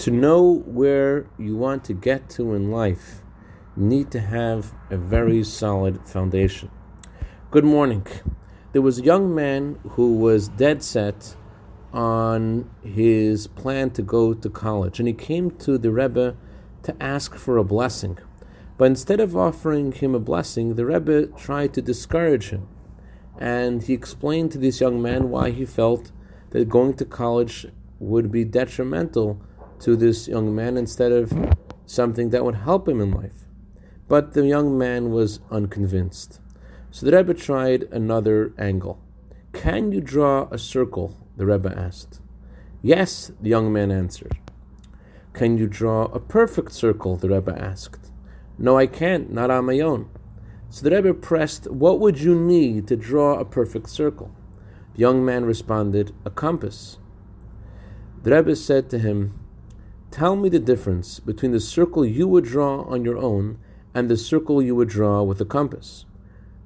To know where you want to get to in life, you need to have a very solid foundation. Good morning. There was a young man who was dead set on his plan to go to college, and he came to the Rebbe to ask for a blessing. But instead of offering him a blessing, the Rebbe tried to discourage him. And he explained to this young man why he felt that going to college would be detrimental to this young man instead of something that would help him in life. But the young man was unconvinced. So the Rebbe tried another angle. Can you draw a circle? The Rebbe asked. Yes, the young man answered. Can you draw a perfect circle? The Rebbe asked. No, I can't, not on my own. So the Rebbe pressed, What would you need to draw a perfect circle? The young man responded, A compass. The Rebbe said to him, Tell me the difference between the circle you would draw on your own and the circle you would draw with a compass.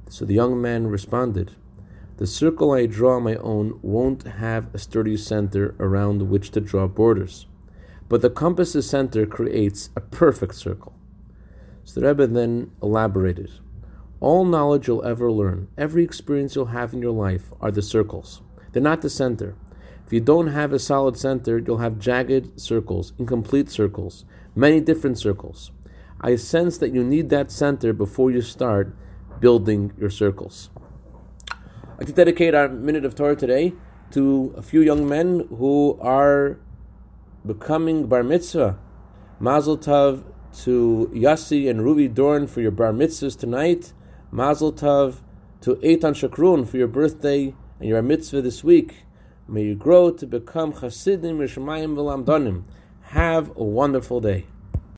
So the young man responded, The circle I draw on my own won't have a sturdy center around which to draw borders, but the compass's center creates a perfect circle. So the Rebbe then elaborated All knowledge you'll ever learn, every experience you'll have in your life are the circles. They're not the center. If you don't have a solid center, you'll have jagged circles, incomplete circles, many different circles. I sense that you need that center before you start building your circles. I'd like to dedicate our minute of Torah today to a few young men who are becoming bar mitzvah. Mazel tov to Yassi and Ruby Dorn for your bar mitzvahs tonight. Mazel tov to Eitan Shakrun for your birthday and your mitzvah this week. May you grow to become Chasidim Rishamayim V'Lamdonim. Have a wonderful day.